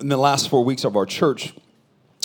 in the last four weeks of our church,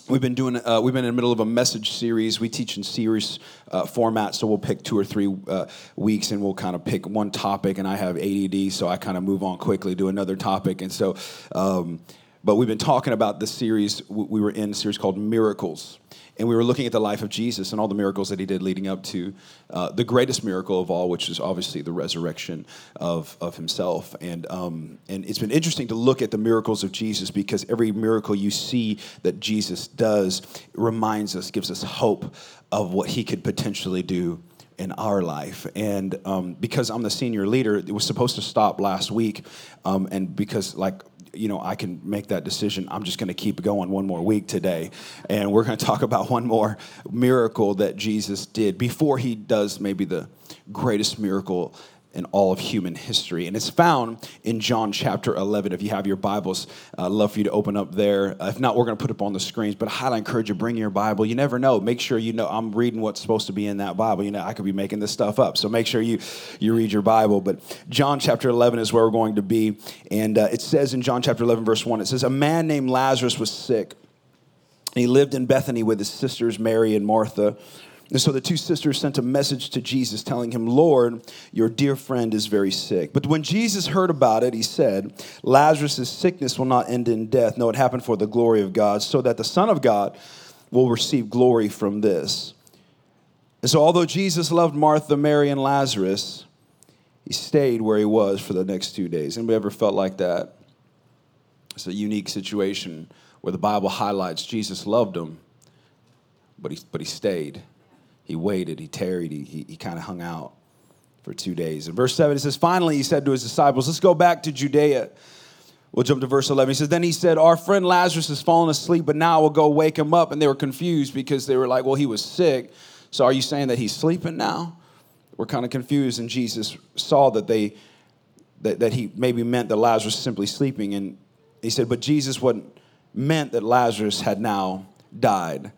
we've been doing uh, we've been in the middle of a message series. We teach in series uh, format so we'll pick two or three uh, weeks and we'll kind of pick one topic and i have ADD so i kind of move on quickly to another topic. And so um, but we've been talking about the series we were in a series called miracles and we were looking at the life of Jesus and all the miracles that he did leading up to uh, the greatest miracle of all, which is obviously the resurrection of, of himself. And, um, and it's been interesting to look at the miracles of Jesus because every miracle you see that Jesus does reminds us, gives us hope of what he could potentially do in our life. And um, because I'm the senior leader, it was supposed to stop last week. Um, and because, like, you know, I can make that decision. I'm just going to keep going one more week today. And we're going to talk about one more miracle that Jesus did before he does maybe the greatest miracle in all of human history. And it's found in John chapter 11. If you have your Bibles, I'd love for you to open up there. If not, we're going to put up on the screens, but I highly encourage you bring your Bible. You never know. Make sure you know I'm reading what's supposed to be in that Bible. You know, I could be making this stuff up. So make sure you, you read your Bible. But John chapter 11 is where we're going to be. And uh, it says in John chapter 11, verse 1, it says, A man named Lazarus was sick. And he lived in Bethany with his sisters Mary and Martha. And so the two sisters sent a message to Jesus telling him, Lord, your dear friend is very sick. But when Jesus heard about it, he said, Lazarus' sickness will not end in death. No, it happened for the glory of God, so that the Son of God will receive glory from this. And so, although Jesus loved Martha, Mary, and Lazarus, he stayed where he was for the next two days. Anybody ever felt like that? It's a unique situation where the Bible highlights Jesus loved him, but he, but he stayed he waited, he tarried, he, he, he kind of hung out for two days. In verse 7, it says, Finally, he said to his disciples, Let's go back to Judea. We'll jump to verse 11. He says, Then he said, Our friend Lazarus has fallen asleep, but now we'll go wake him up. And they were confused because they were like, Well, he was sick. So are you saying that he's sleeping now? We're kind of confused. And Jesus saw that they that, that he maybe meant that Lazarus was simply sleeping. And he said, But Jesus what meant that Lazarus had now died.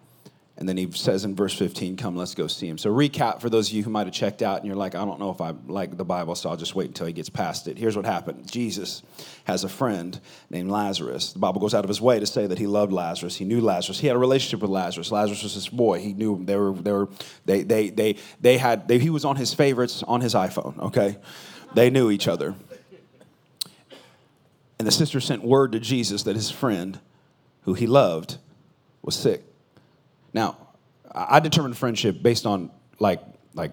And then he says in verse 15, Come, let's go see him. So, recap for those of you who might have checked out and you're like, I don't know if I like the Bible, so I'll just wait until he gets past it. Here's what happened Jesus has a friend named Lazarus. The Bible goes out of his way to say that he loved Lazarus. He knew Lazarus. He had a relationship with Lazarus. Lazarus was his boy. He knew him. They were, they were, they, they, they, they had, they, he was on his favorites on his iPhone, okay? They knew each other. And the sister sent word to Jesus that his friend, who he loved, was sick. Now, I determine friendship based on like like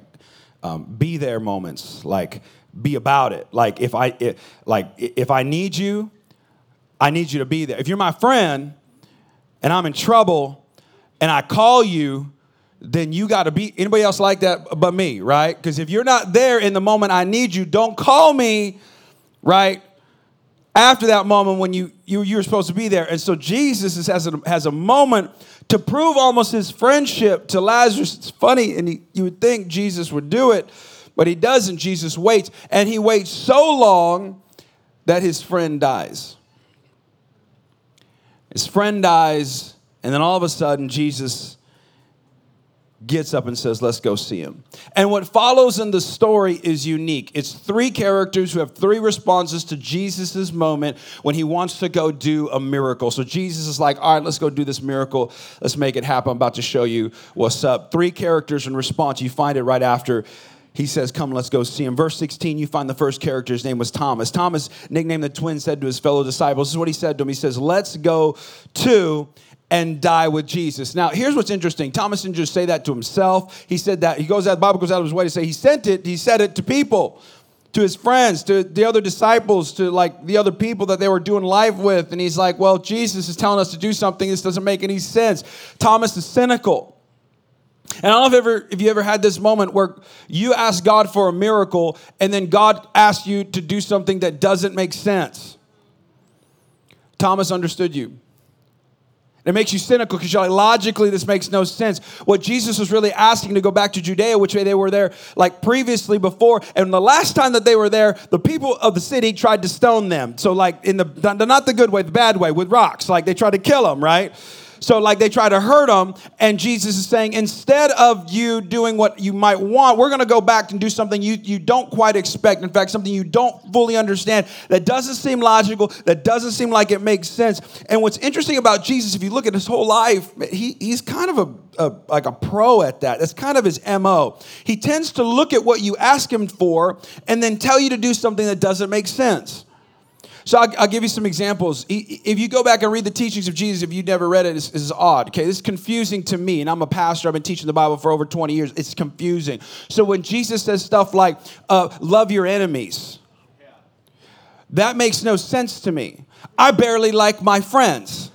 um, be there moments, like be about it. Like if I it, like if I need you, I need you to be there. If you're my friend and I'm in trouble and I call you, then you got to be anybody else like that but me, right? Because if you're not there in the moment I need you, don't call me, right? After that moment when you you you're supposed to be there, and so Jesus is, has a, has a moment to prove almost his friendship to Lazarus. It's funny, and he, you would think Jesus would do it, but he doesn't. Jesus waits, and he waits so long that his friend dies. His friend dies, and then all of a sudden, Jesus gets up and says, Let's go see him. And what follows in the story is unique. It's three characters who have three responses to Jesus' moment when he wants to go do a miracle. So Jesus is like, All right, let's go do this miracle. Let's make it happen. I'm about to show you what's up. Three characters in response. You find it right after he says, Come, let's go see him. Verse 16, you find the first character. His name was Thomas. Thomas, nicknamed the twin, said to his fellow disciples, This is what he said to him. He says, Let's go to and die with Jesus. Now, here's what's interesting. Thomas didn't just say that to himself. He said that, he goes out, the Bible goes out of his way to say he sent it, he said it to people, to his friends, to the other disciples, to like the other people that they were doing life with. And he's like, well, Jesus is telling us to do something. This doesn't make any sense. Thomas is cynical. And I don't know if, ever, if you ever had this moment where you ask God for a miracle and then God asks you to do something that doesn't make sense. Thomas understood you. It makes you cynical because you're like, logically, this makes no sense. What Jesus was really asking to go back to Judea, which way they were there like previously before. And the last time that they were there, the people of the city tried to stone them. So, like, in the, not the good way, the bad way, with rocks. Like, they tried to kill them, right? So, like, they try to hurt him, and Jesus is saying, instead of you doing what you might want, we're going to go back and do something you, you don't quite expect. In fact, something you don't fully understand that doesn't seem logical, that doesn't seem like it makes sense. And what's interesting about Jesus, if you look at his whole life, he, he's kind of a, a like a pro at that. That's kind of his MO. He tends to look at what you ask him for and then tell you to do something that doesn't make sense. So I'll, I'll, give you some examples. If you go back and read the teachings of Jesus, if you've never read it, it's, odd. Okay, this is confusing to me, and I'm a pastor. I've been teaching the Bible for over 20 years. It's confusing. So when Jesus says stuff like uh, "love your enemies," that makes no sense to me. I barely like my friends.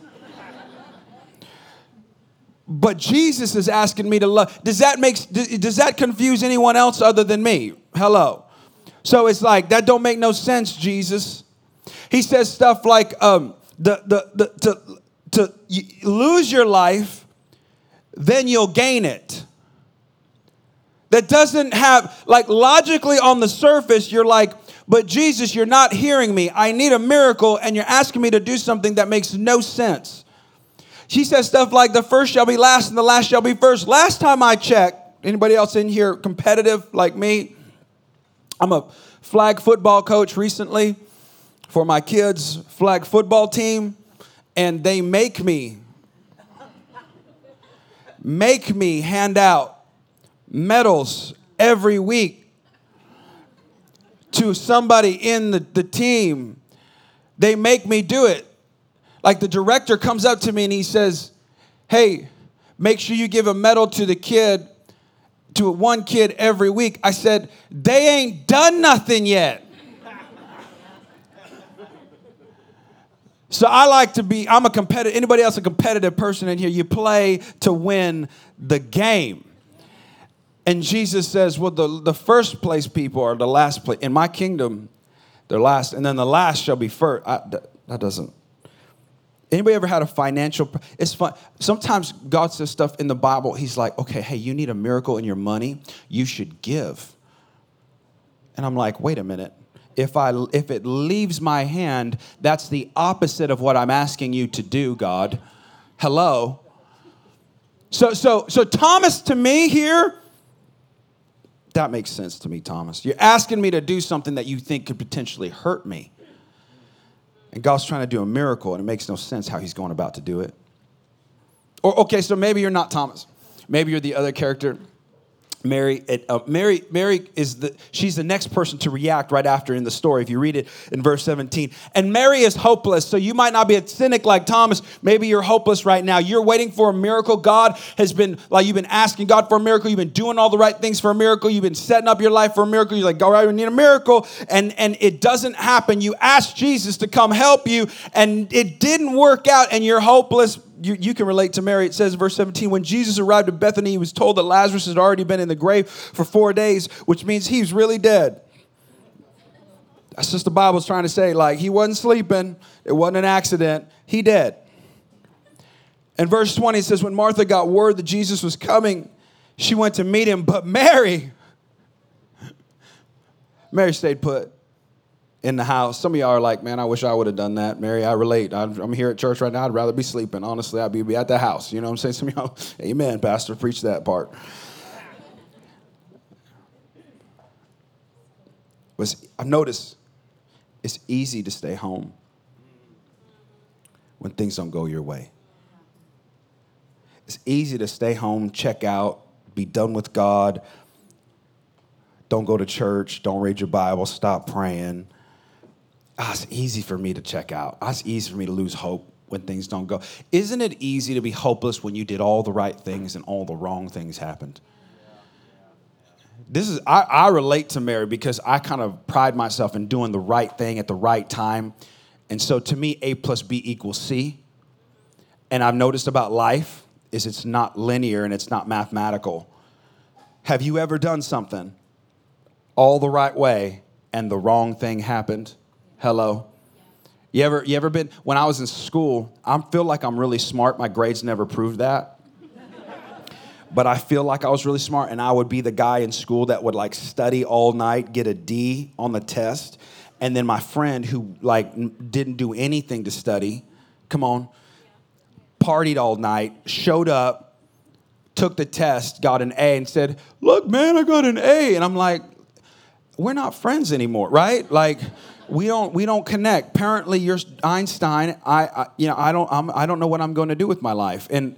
But Jesus is asking me to love. Does that make does that confuse anyone else other than me? Hello. So it's like that don't make no sense, Jesus. He says stuff like um, the, the, the, to, to lose your life, then you'll gain it. That doesn't have, like, logically on the surface, you're like, but Jesus, you're not hearing me. I need a miracle, and you're asking me to do something that makes no sense. She says stuff like, the first shall be last, and the last shall be first. Last time I checked, anybody else in here competitive like me? I'm a flag football coach recently for my kids' flag football team, and they make me make me hand out medals every week to somebody in the, the team. They make me do it. Like the director comes up to me and he says, Hey, make sure you give a medal to the kid, to one kid every week. I said, They ain't done nothing yet. So I like to be, I'm a competitive, anybody else a competitive person in here? You play to win the game. And Jesus says, well, the, the first place people are the last place. In my kingdom, they're last, and then the last shall be first. I, that, that doesn't. Anybody ever had a financial? It's fun. Sometimes God says stuff in the Bible. He's like, okay, hey, you need a miracle in your money. You should give. And I'm like, wait a minute if I if it leaves my hand, that's the opposite of what I'm asking you to do, God. Hello. So so so Thomas to me here that makes sense to me, Thomas. You're asking me to do something that you think could potentially hurt me. And God's trying to do a miracle, and it makes no sense how he's going about to do it. Or, okay, so maybe you're not Thomas. Maybe you're the other character. Mary, uh, Mary, Mary is the she's the next person to react right after in the story. If you read it in verse 17, and Mary is hopeless. So you might not be a cynic like Thomas. Maybe you're hopeless right now. You're waiting for a miracle. God has been like you've been asking God for a miracle. You've been doing all the right things for a miracle. You've been setting up your life for a miracle. You're like, all right, we need a miracle, and and it doesn't happen. You ask Jesus to come help you, and it didn't work out, and you're hopeless you, you can relate to Mary. It says, in verse 17, when Jesus arrived at Bethany, he was told that Lazarus had already been in the grave for four days, which means he's really dead. That's just the Bible's trying to say, like, he wasn't sleeping, it wasn't an accident, he dead. And verse 20 says, when Martha got word that Jesus was coming, she went to meet him, but Mary, Mary stayed put in the house. Some of y'all are like, man, I wish I would have done that. Mary, I relate. I'm here at church right now. I'd rather be sleeping. Honestly, I'd be, be at the house. You know what I'm saying? Some of y'all, amen, Pastor, preach that part. But I've noticed it's easy to stay home when things don't go your way. It's easy to stay home, check out, be done with God. Don't go to church, don't read your Bible, stop praying ah, it's easy for me to check out. Ah, it's easy for me to lose hope when things don't go. Isn't it easy to be hopeless when you did all the right things and all the wrong things happened? This is I, I relate to Mary because I kind of pride myself in doing the right thing at the right time. And so to me, A plus B equals C. And I've noticed about life is it's not linear and it's not mathematical. Have you ever done something all the right way and the wrong thing happened? Hello. You ever, you ever been, when I was in school, I feel like I'm really smart. My grades never proved that. but I feel like I was really smart, and I would be the guy in school that would like study all night, get a D on the test, and then my friend who like didn't do anything to study, come on, partied all night, showed up, took the test, got an A, and said, Look, man, I got an A. And I'm like, We're not friends anymore, right? Like, we don't we don't connect. Apparently, you're Einstein. I, I you know I don't I'm, I don't know what I'm going to do with my life, and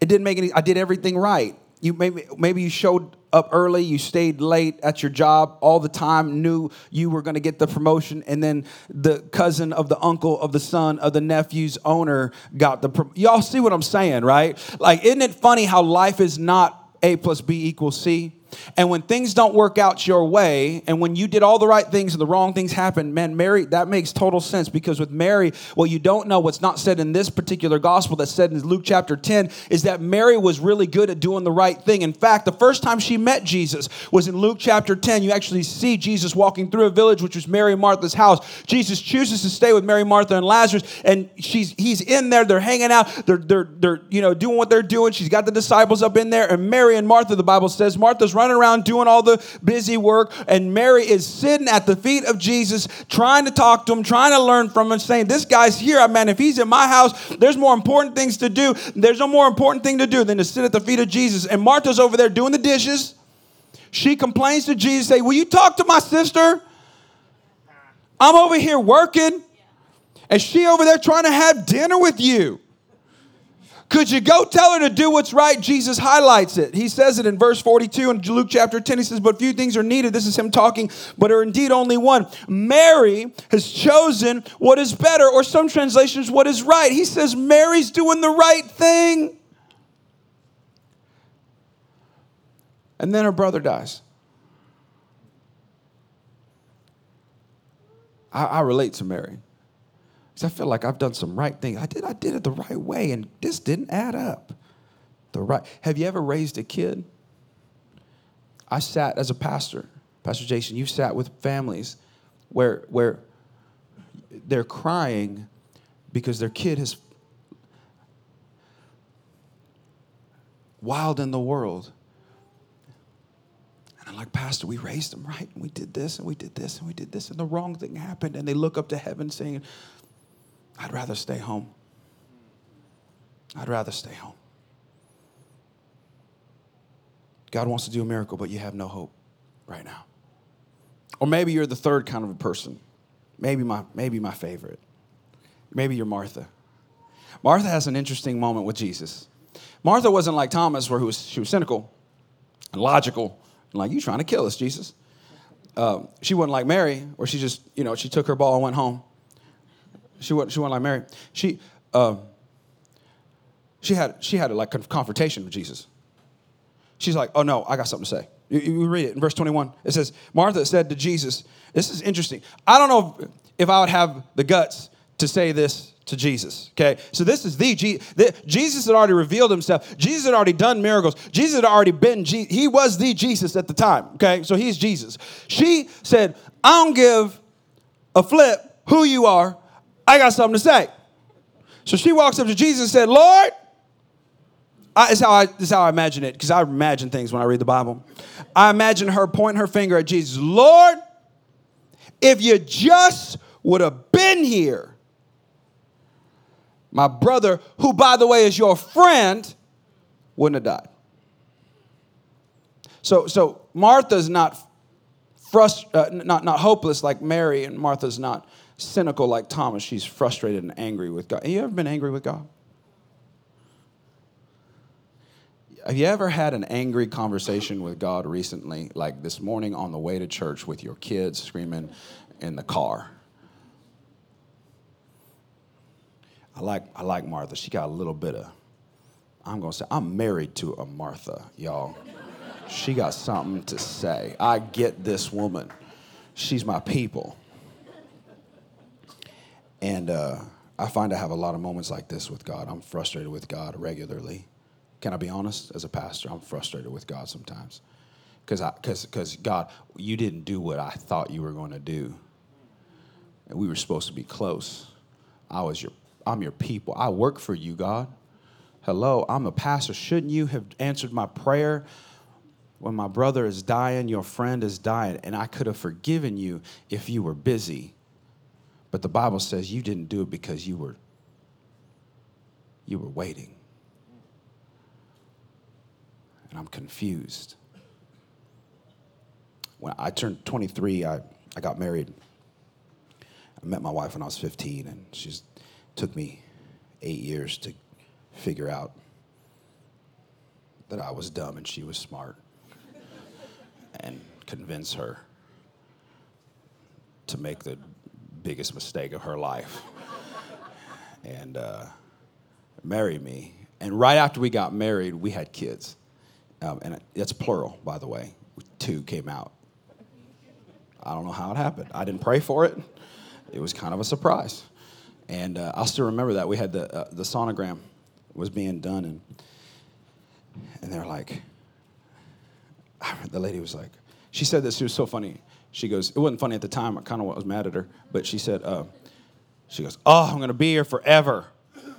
it didn't make any. I did everything right. You maybe maybe you showed up early, you stayed late at your job all the time, knew you were going to get the promotion, and then the cousin of the uncle of the son of the nephew's owner got the. Pro- Y'all see what I'm saying, right? Like, isn't it funny how life is not A plus B equals C? And when things don't work out your way, and when you did all the right things and the wrong things happen, man, Mary, that makes total sense because with Mary, what you don't know, what's not said in this particular gospel that's said in Luke chapter 10, is that Mary was really good at doing the right thing. In fact, the first time she met Jesus was in Luke chapter 10. You actually see Jesus walking through a village, which was Mary and Martha's house. Jesus chooses to stay with Mary, Martha, and Lazarus, and she's he's in there, they're hanging out, they're they're they're you know doing what they're doing. She's got the disciples up in there, and Mary and Martha, the Bible says, Martha's running around doing all the busy work, and Mary is sitting at the feet of Jesus, trying to talk to him, trying to learn from him, saying, This guy's here. Uh, man, if he's in my house, there's more important things to do. There's no more important thing to do than to sit at the feet of Jesus. And Martha's over there doing the dishes. She complains to Jesus, say, Will you talk to my sister? I'm over here working, and she over there trying to have dinner with you. Could you go tell her to do what's right? Jesus highlights it. He says it in verse 42 in Luke chapter 10. He says, But few things are needed. This is him talking, but are indeed only one. Mary has chosen what is better, or some translations, what is right. He says, Mary's doing the right thing. And then her brother dies. I, I relate to Mary. Because I feel like I've done some right things. I did, I did it the right way, and this didn't add up. The right. Have you ever raised a kid? I sat as a pastor, Pastor Jason. You sat with families where where they're crying because their kid has wild in the world. And I'm like, Pastor, we raised them right, and we did this, and we did this, and we did this, and the wrong thing happened. And they look up to heaven saying, I'd rather stay home. I'd rather stay home. God wants to do a miracle, but you have no hope right now. Or maybe you're the third kind of a person. Maybe my, maybe my favorite. Maybe you're Martha. Martha has an interesting moment with Jesus. Martha wasn't like Thomas, where was, she was cynical and logical, and like, you trying to kill us, Jesus. Um, she wasn't like Mary, where she just, you know, she took her ball and went home. She wasn't, she wasn't like Mary. She, uh, she had, she had a like confrontation with Jesus. She's like, oh no, I got something to say. You, you, read it in verse 21. It says, Martha said to Jesus, this is interesting. I don't know if, if I would have the guts to say this to Jesus. Okay, so this is the, the, Jesus had already revealed himself. Jesus had already done miracles. Jesus had already been. he was the Jesus at the time. Okay, so he's Jesus. She said, "I don't give a flip who you are. I got something to say. So she walks up to Jesus and said, Lord, I, this, how I, this is how I imagine it, because I imagine things when I read the Bible. I imagine her pointing her finger at Jesus. Lord, if you just would have been here, my brother, who by the way is your friend, wouldn't have died. So, so Martha's not frust- uh, not, not hopeless like Mary, and Martha's not cynical like Thomas. She's frustrated and angry with God. Have you ever been angry with God? Have you ever had an angry conversation with God recently, like this morning on the way to church with your kids screaming in the car? I like, I like Martha. She got a little bit of, I'm going to say, I'm married to a Martha, y'all. She got something to say. I get this woman. She's my people. And uh, I find I have a lot of moments like this with God. I'm frustrated with God regularly. Can I be honest? As a pastor, I'm frustrated with God sometimes. Because God, you didn't do what I thought you were going to do. And we were supposed to be close. I was your, I'm your people. I work for you, God. Hello, I'm a pastor. Shouldn't you have answered my prayer when my brother is dying, your friend is dying, and I could have forgiven you if you were busy but the Bible says you didn't do it because you were You were waiting. And I'm confused. When I turned 23, I, I got married. I met my wife when I was 15, and she's took me eight years to figure out that I was dumb and she was smart and convince her to make the biggest mistake of her life and uh, marry me. And right after we got married, we had kids. Um, and that's plural, by the way. Two came out. I don't know how it happened. I didn't pray for it. It was kind of a surprise. And uh, I'll still remember that. We had the, uh, the sonogram was being done, and, and they're like, the lady was like, she said this, She was so funny. She goes, it wasn't funny at the time, I kind of was mad at her, but she said, uh, she goes, oh, I'm going to be here forever.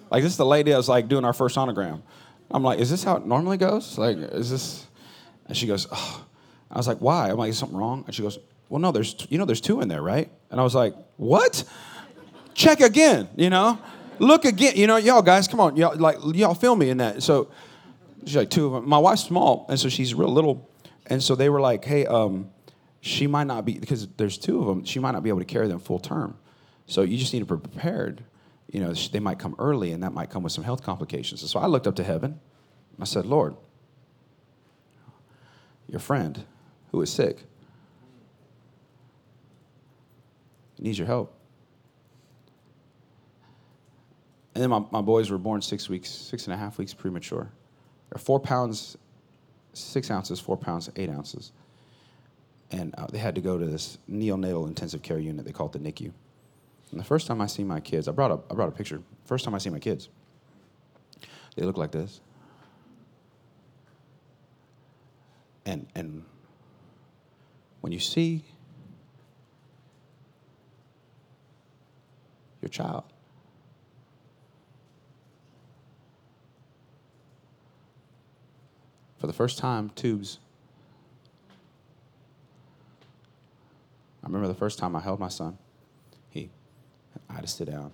Like, this is the lady that was like doing our first sonogram. I'm like, is this how it normally goes? Like, is this? And she goes, oh. I was like, why? I'm like, is something wrong? And she goes, well, no, there's, you know, there's two in there, right? And I was like, what? Check again, you know? Look again, you know, y'all guys, come on, y'all, like, y'all film me in that. So she's like, two of them. My wife's small, and so she's real little. And so they were like, hey, um, she might not be, because there's two of them, she might not be able to carry them full term. So you just need to be prepared. You know, they might come early, and that might come with some health complications. So I looked up to heaven. I said, Lord, your friend who is sick needs your help. And then my, my boys were born six weeks, six and a half weeks premature. They're four pounds, six ounces, four pounds, eight ounces. And uh, they had to go to this neonatal intensive care unit. They call it the NICU. And the first time I see my kids, I brought a, I brought a picture. First time I see my kids, they look like this. And, and when you see your child, for the first time, tubes. I remember the first time I held my son. He, I had to sit down.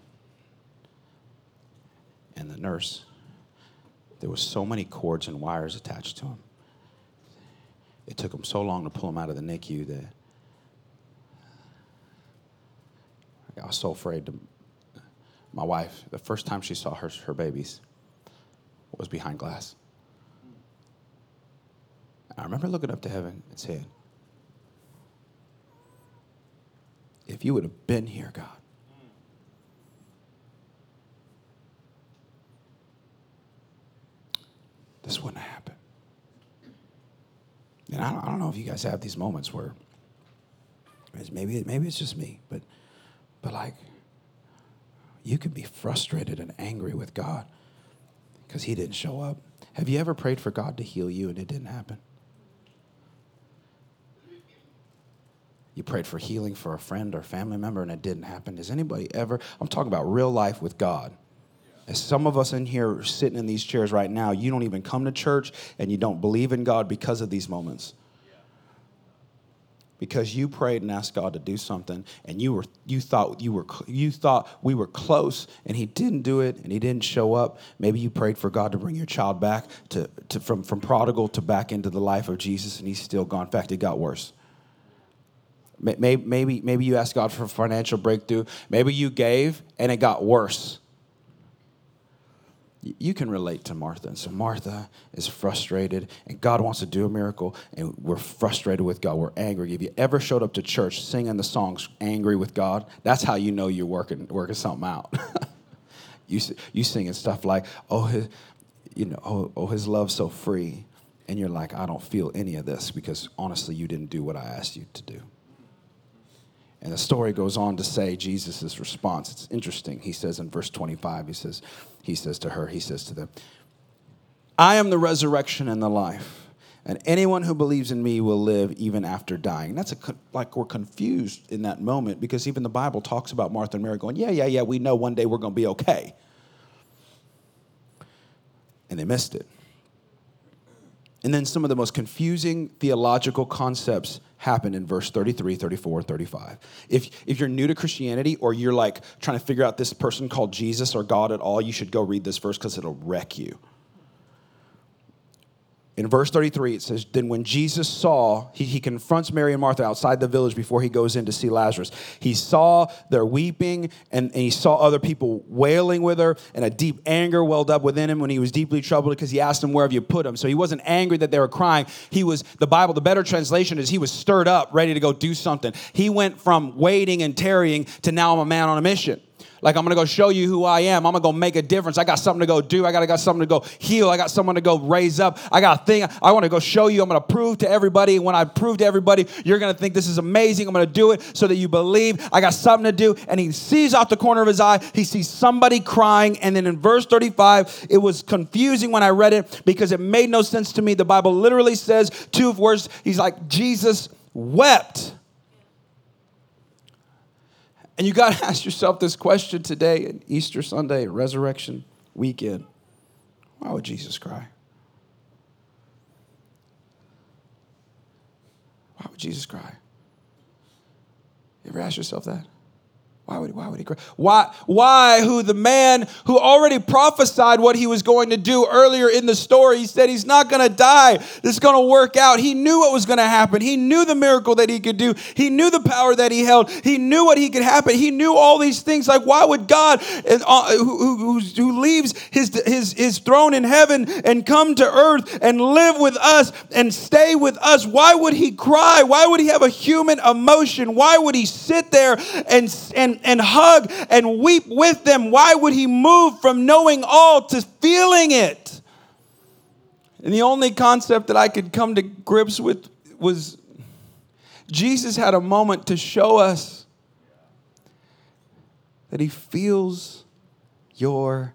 And the nurse, there was so many cords and wires attached to him. It took him so long to pull him out of the NICU that I was so afraid to. My wife, the first time she saw her, her babies, was behind glass. I remember looking up to heaven and saying, If you would have been here, God, this wouldn't have happened. And I don't, I don't know if you guys have these moments where maybe, maybe it's just me, but, but like, you can be frustrated and angry with God because He didn't show up. Have you ever prayed for God to heal you and it didn't happen? You prayed for healing for a friend or family member and it didn't happen. Does anybody ever? I'm talking about real life with God. As some of us in here sitting in these chairs right now, you don't even come to church and you don't believe in God because of these moments. Because you prayed and asked God to do something, and you were you thought you were you thought we were close, and He didn't do it, and He didn't show up. Maybe you prayed for God to bring your child back to, to from from prodigal to back into the life of Jesus, and He's still gone. In fact, it got worse. Maybe, maybe, you asked God for a financial breakthrough. Maybe you gave and it got worse. You can relate to Martha. And so Martha is frustrated, and God wants to do a miracle, and we're frustrated with God. We're angry. If you ever showed up to church singing the songs "Angry with God," that's how you know you're working working something out. you you singing stuff like, "Oh, his, you know, oh, oh, his love's so free," and you're like, "I don't feel any of this because honestly, you didn't do what I asked you to do." And the story goes on to say Jesus' response. It's interesting. He says in verse 25, he says, he says to her, he says to them, I am the resurrection and the life. And anyone who believes in me will live even after dying. That's a, like we're confused in that moment because even the Bible talks about Martha and Mary going, Yeah, yeah, yeah, we know one day we're going to be okay. And they missed it. And then some of the most confusing theological concepts happen in verse 33, 34, 35. If, if you're new to Christianity or you're like trying to figure out this person called Jesus or God at all, you should go read this verse because it'll wreck you. In verse 33, it says, Then when Jesus saw, he, he confronts Mary and Martha outside the village before he goes in to see Lazarus. He saw their weeping and, and he saw other people wailing with her, and a deep anger welled up within him when he was deeply troubled because he asked them, Where have you put him? So he wasn't angry that they were crying. He was, the Bible, the better translation is he was stirred up, ready to go do something. He went from waiting and tarrying to now I'm a man on a mission. Like I'm gonna go show you who I am. I'm gonna go make a difference. I got something to go do. I got, I got something to go heal. I got someone to go raise up. I got a thing I want to go show you. I'm gonna prove to everybody. When I prove to everybody, you're gonna think this is amazing. I'm gonna do it so that you believe. I got something to do. And he sees off the corner of his eye, he sees somebody crying. And then in verse 35, it was confusing when I read it because it made no sense to me. The Bible literally says two words. He's like, Jesus wept. And you got to ask yourself this question today, Easter Sunday, Resurrection weekend. Why would Jesus cry? Why would Jesus cry? You ever ask yourself that? Why would, why would he cry? Why, why, who the man who already prophesied what he was going to do earlier in the story, he said he's not going to die. This is going to work out. He knew what was going to happen. He knew the miracle that he could do. He knew the power that he held. He knew what he could happen. He knew all these things. Like, why would God, uh, who, who, who leaves his, his, his throne in heaven and come to earth and live with us and stay with us, why would he cry? Why would he have a human emotion? Why would he sit there and, and and, hug and weep with them. Why would he move from knowing all to feeling it? And the only concept that I could come to grips with was Jesus had a moment to show us that he feels your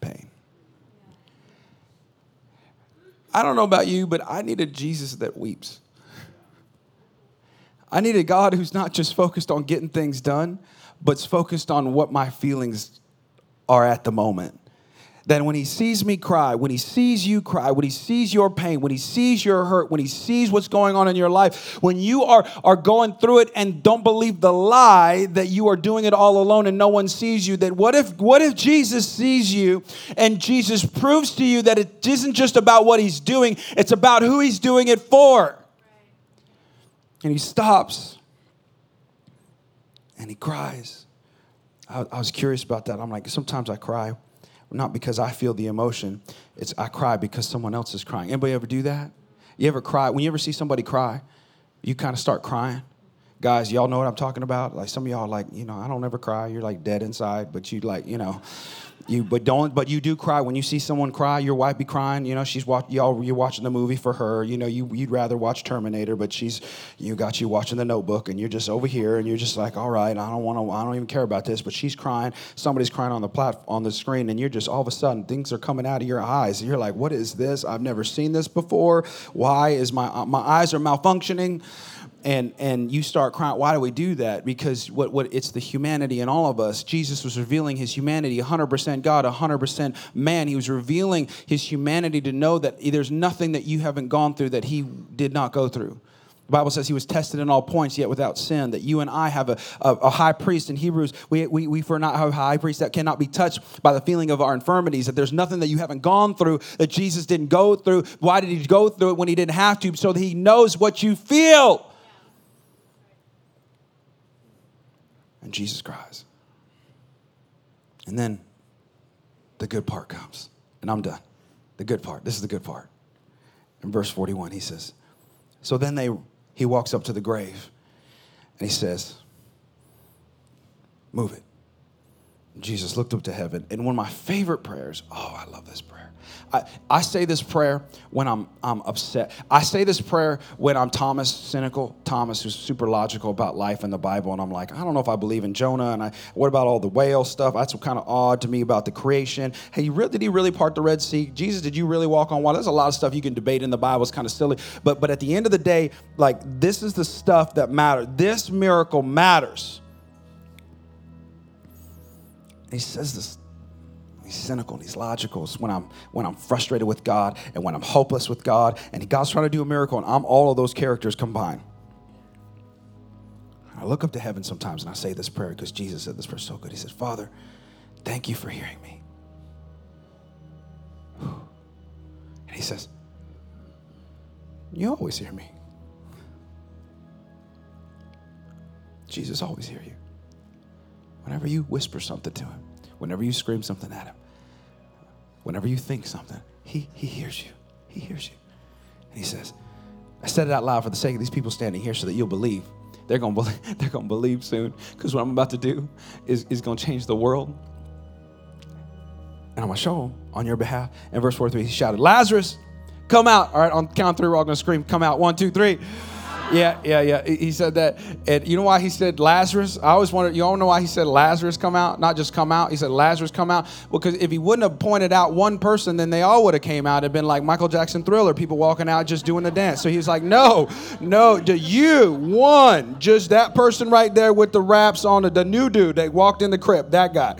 pain. I don't know about you, but I need a Jesus that weeps. I need a God who's not just focused on getting things done, but's focused on what my feelings are at the moment. That when he sees me cry, when he sees you cry, when he sees your pain, when he sees your hurt, when he sees what's going on in your life, when you are, are going through it and don't believe the lie that you are doing it all alone and no one sees you, that what if what if Jesus sees you and Jesus proves to you that it isn't just about what he's doing, it's about who he's doing it for. And he stops and he cries. I, I, was curious about that. I'm like, sometimes I cry, not because I feel the emotion, it's I cry because someone else is crying. Anybody ever do that? You ever cry? When you ever see somebody cry, you kind of start crying. Guys, y'all know what I'm talking about? Like some of y'all like, you know, I don't ever cry. You're like dead inside, but you like, you know, you but don't but you do cry when you see someone cry. Your wife be crying. You know she's watch y'all you're watching the movie for her. You know you you'd rather watch Terminator, but she's you got you watching the Notebook, and you're just over here, and you're just like, all right, I don't want to, I don't even care about this, but she's crying. Somebody's crying on the plat on the screen, and you're just all of a sudden things are coming out of your eyes. You're like, what is this? I've never seen this before. Why is my uh, my eyes are malfunctioning? And and you start crying why do we do that because what what it's the humanity in all of us jesus was revealing his humanity 100% god 100% man he was revealing his humanity to know that there's nothing that you haven't gone through that he did not go through the Bible says he was tested in all points, yet without sin. That you and I have a, a, a high priest in Hebrews. We, we, we for not have a high priest that cannot be touched by the feeling of our infirmities. That there's nothing that you haven't gone through that Jesus didn't go through. Why did he go through it when he didn't have to? So that he knows what you feel. And Jesus cries. And then the good part comes. And I'm done. The good part. This is the good part. In verse 41, he says, So then they he walks up to the grave and he says, Move it. Jesus looked up to heaven. And one of my favorite prayers, oh, I love this prayer. I, I say this prayer when I'm, I'm upset. I say this prayer when I'm Thomas, cynical Thomas, who's super logical about life and the Bible. And I'm like, I don't know if I believe in Jonah. And I, what about all the whale stuff? That's kind of odd to me about the creation. Hey, did he really part the Red Sea? Jesus, did you really walk on water? There's a lot of stuff you can debate in the Bible. It's kind of silly. But, but at the end of the day, like, this is the stuff that matters. This miracle matters. he says this he's cynical he's logical. It's when I'm when I'm frustrated with God and when I'm hopeless with God and God's trying to do a miracle and I'm all of those characters combined. I look up to heaven sometimes and I say this prayer because Jesus said this prayer so good. He said, Father, thank you for hearing me. And he says, You always hear me. Jesus always hear you. Whenever you whisper something to him, whenever you scream something at him, whenever you think something, he, he hears you. He hears you. And he says, I said it out loud for the sake of these people standing here so that you'll believe. They're gonna believe, they're gonna believe soon. Because what I'm about to do is, is gonna change the world. And I'm gonna show them on your behalf. And verse 43, he shouted, Lazarus, come out. All right, on count three, we're all gonna scream, come out. One, two, three. Yeah, yeah, yeah. He said that. And you know why he said Lazarus? I always wondered, you all know why he said Lazarus come out? Not just come out. He said Lazarus come out. Because if he wouldn't have pointed out one person, then they all would have came out and been like Michael Jackson thriller, people walking out just doing the dance. So he was like, no, no, do you, one, just that person right there with the wraps on, the, the new dude that walked in the crypt, that guy.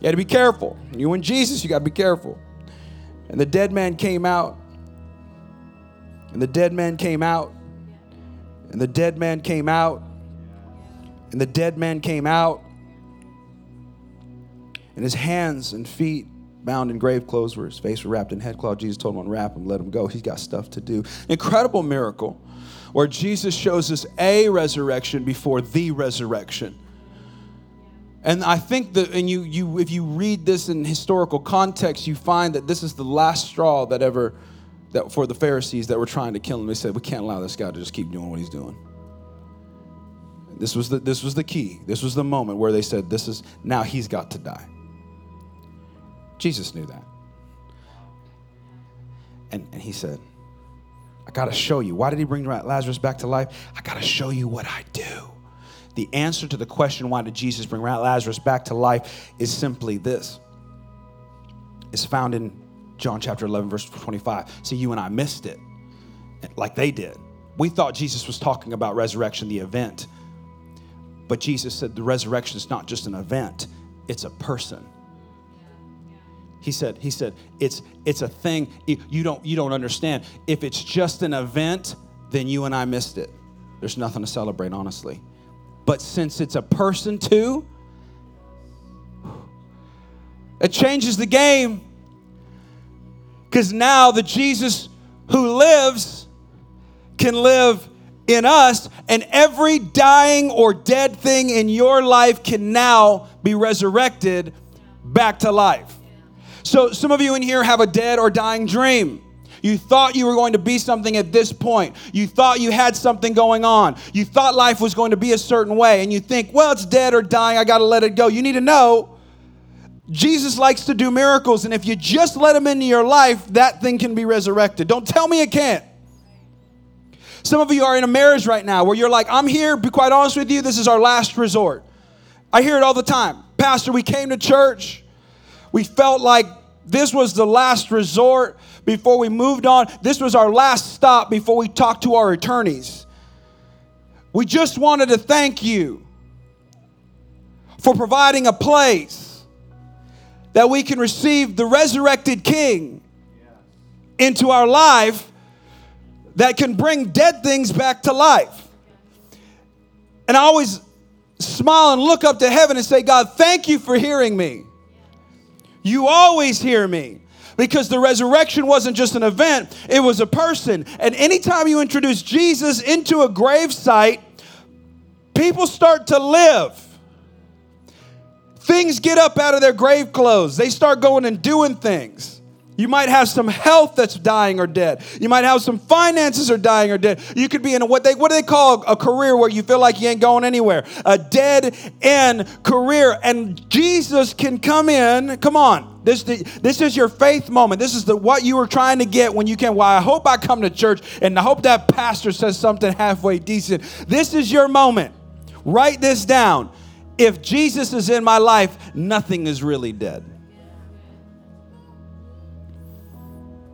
You had to be careful. You and Jesus, you got to be careful. And the dead man came out. And the dead man came out and the dead man came out. And the dead man came out. And his hands and feet bound in grave clothes where his face was wrapped in headcloth. Jesus told him, unwrap him, let him go. He's got stuff to do. Incredible miracle where Jesus shows us a resurrection before the resurrection. And I think that, and you, you, if you read this in historical context, you find that this is the last straw that ever that for the Pharisees that were trying to kill him, they said, We can't allow this guy to just keep doing what he's doing. This was the, this was the key. This was the moment where they said, This is now he's got to die. Jesus knew that. And, and he said, I got to show you. Why did he bring Lazarus back to life? I got to show you what I do. The answer to the question, why did Jesus bring Lazarus back to life, is simply this. It's found in John chapter 11, verse 25. See, you and I missed it like they did. We thought Jesus was talking about resurrection, the event. But Jesus said the resurrection is not just an event, it's a person. He said, he said, it's it's a thing you don't you don't understand. If it's just an event, then you and I missed it. There's nothing to celebrate, honestly. But since it's a person too, it changes the game. Because now the Jesus who lives can live in us, and every dying or dead thing in your life can now be resurrected back to life. So, some of you in here have a dead or dying dream. You thought you were going to be something at this point. You thought you had something going on. You thought life was going to be a certain way. And you think, well, it's dead or dying. I got to let it go. You need to know Jesus likes to do miracles, and if you just let him into your life, that thing can be resurrected. Don't tell me it can't. Some of you are in a marriage right now where you're like, I'm here, be quite honest with you, this is our last resort. I hear it all the time. Pastor, we came to church, we felt like this was the last resort before we moved on. This was our last stop before we talked to our attorneys. We just wanted to thank you for providing a place that we can receive the resurrected King into our life that can bring dead things back to life. And I always smile and look up to heaven and say, God, thank you for hearing me. You always hear me because the resurrection wasn't just an event, it was a person. And anytime you introduce Jesus into a grave site, people start to live. Things get up out of their grave clothes. They start going and doing things. You might have some health that's dying or dead. You might have some finances are dying or dead. You could be in a, what they what do they call a career where you feel like you ain't going anywhere? A dead end career. And Jesus can come in. Come on. This, this is your faith moment. This is the what you were trying to get when you came. Well, I hope I come to church and I hope that pastor says something halfway decent. This is your moment. Write this down if Jesus is in my life, nothing is really dead.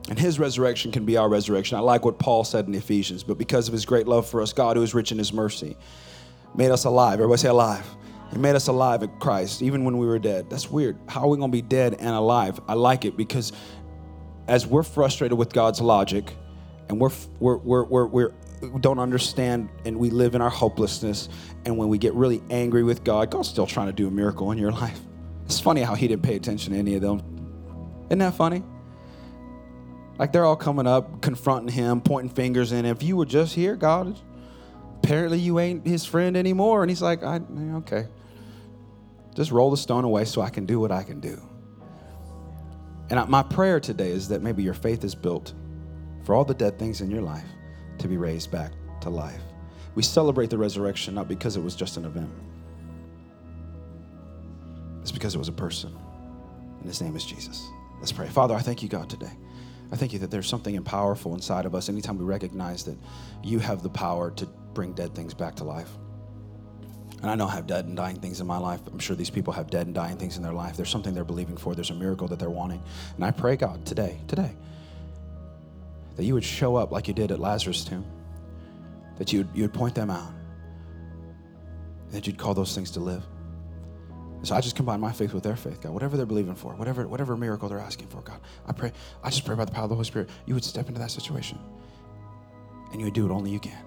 And his resurrection can be our resurrection. I like what Paul said in Ephesians, but because of his great love for us, God, who is rich in his mercy, made us alive. Everybody say alive. He made us alive in Christ, even when we were dead. That's weird. How are we going to be dead and alive? I like it because as we're frustrated with God's logic and we're, we're, we're, we're, we're we don't understand and we live in our hopelessness, and when we get really angry with God, God's still trying to do a miracle in your life. It's funny how He didn't pay attention to any of them. Isn't that funny? Like they're all coming up, confronting Him, pointing fingers, and if you were just here, God, apparently you ain't His friend anymore. And He's like, I, okay. Just roll the stone away so I can do what I can do. And my prayer today is that maybe your faith is built for all the dead things in your life to be raised back to life. We celebrate the resurrection not because it was just an event, it's because it was a person, and his name is Jesus. Let's pray. Father, I thank you, God, today. I thank you that there's something powerful inside of us anytime we recognize that you have the power to bring dead things back to life. And I know I have dead and dying things in my life. I'm sure these people have dead and dying things in their life. There's something they're believing for, there's a miracle that they're wanting. And I pray, God, today, today, that you would show up like you did at Lazarus' tomb, that you would, you would point them out, that you'd call those things to live. So I just combine my faith with their faith, God. Whatever they're believing for, whatever, whatever miracle they're asking for, God, I pray, I just pray by the power of the Holy Spirit, you would step into that situation and you would do what only you can.